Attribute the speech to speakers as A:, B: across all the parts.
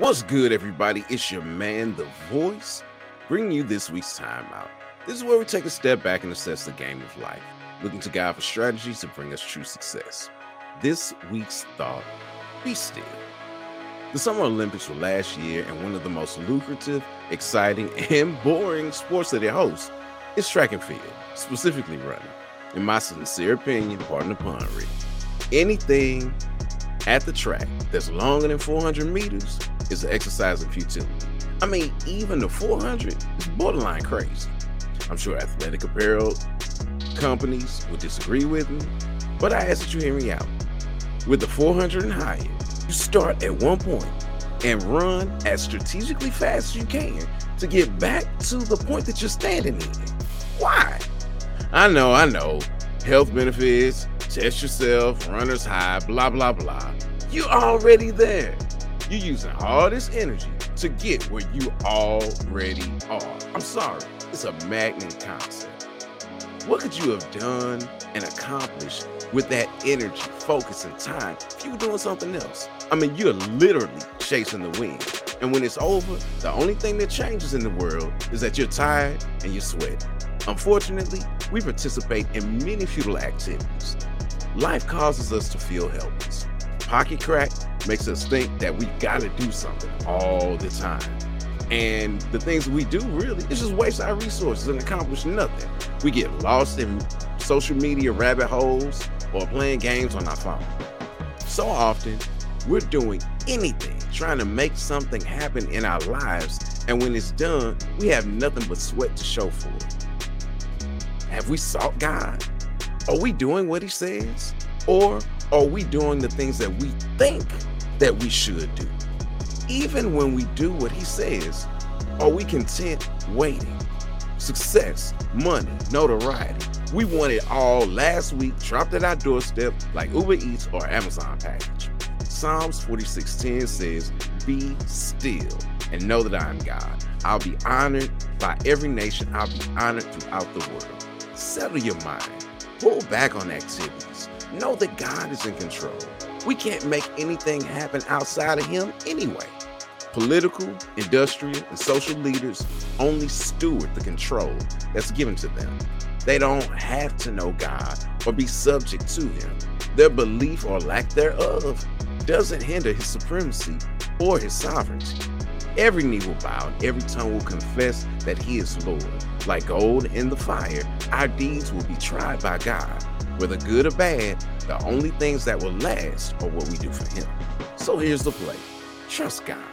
A: What's good, everybody? It's your man, The Voice, bringing you this week's timeout. This is where we take a step back and assess the game of life, looking to God for strategies to bring us true success. This week's thought be still. The Summer Olympics were last year, and one of the most lucrative, exciting, and boring sports that it hosts is track and field, specifically running. In my sincere opinion, pardon the pun, Rick, anything at the track that's longer than 400 meters is an exercise in futility. I mean, even the 400 is borderline crazy. I'm sure athletic apparel companies would disagree with me, but I ask that you hear me out. With the 400 and higher, you start at one point and run as strategically fast as you can to get back to the point that you're standing in. Why? I know, I know. Health benefits, test yourself, runner's high, blah, blah, blah. You're already there. You're using all this energy to get where you already are. I'm sorry, it's a magnet concept. What could you have done and accomplished with that energy, focus, and time if you were doing something else? I mean, you're literally chasing the wind. And when it's over, the only thing that changes in the world is that you're tired and you're sweating. Unfortunately, we participate in many futile activities. Life causes us to feel helpless. Pocket crack makes us think that we gotta do something all the time. And the things we do really is just waste our resources and accomplish nothing. We get lost in social media rabbit holes or playing games on our phone. So often, we're doing anything trying to make something happen in our lives, and when it's done, we have nothing but sweat to show for it. Have we sought God? Are we doing what He says? Or are we doing the things that we think that we should do? Even when we do what He says, are we content waiting? Success, money, notoriety. We want it all last week, dropped at our doorstep like Uber Eats or Amazon package. Psalms 46:10 says, Be still and know that I am God. I'll be honored by every nation, I'll be honored throughout the world. Settle your mind, pull back on activities. Know that God is in control. We can't make anything happen outside of Him anyway. Political, industrial, and social leaders only steward the control that's given to them. They don't have to know God or be subject to Him. Their belief or lack thereof doesn't hinder His supremacy or His sovereignty. Every knee will bow and every tongue will confess that He is Lord. Like gold in the fire, our deeds will be tried by God. Whether good or bad, the only things that will last are what we do for Him. So here's the play trust God,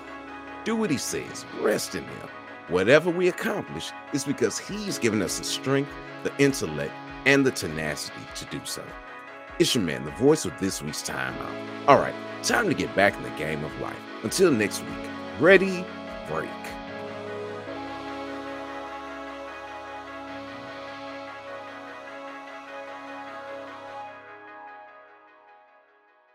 A: do what He says, rest in Him. Whatever we accomplish is because He's given us the strength, the intellect, and the tenacity to do so. It's your man, the voice of this week's timeout. All right, time to get back in the game of life. Until next week, ready, break.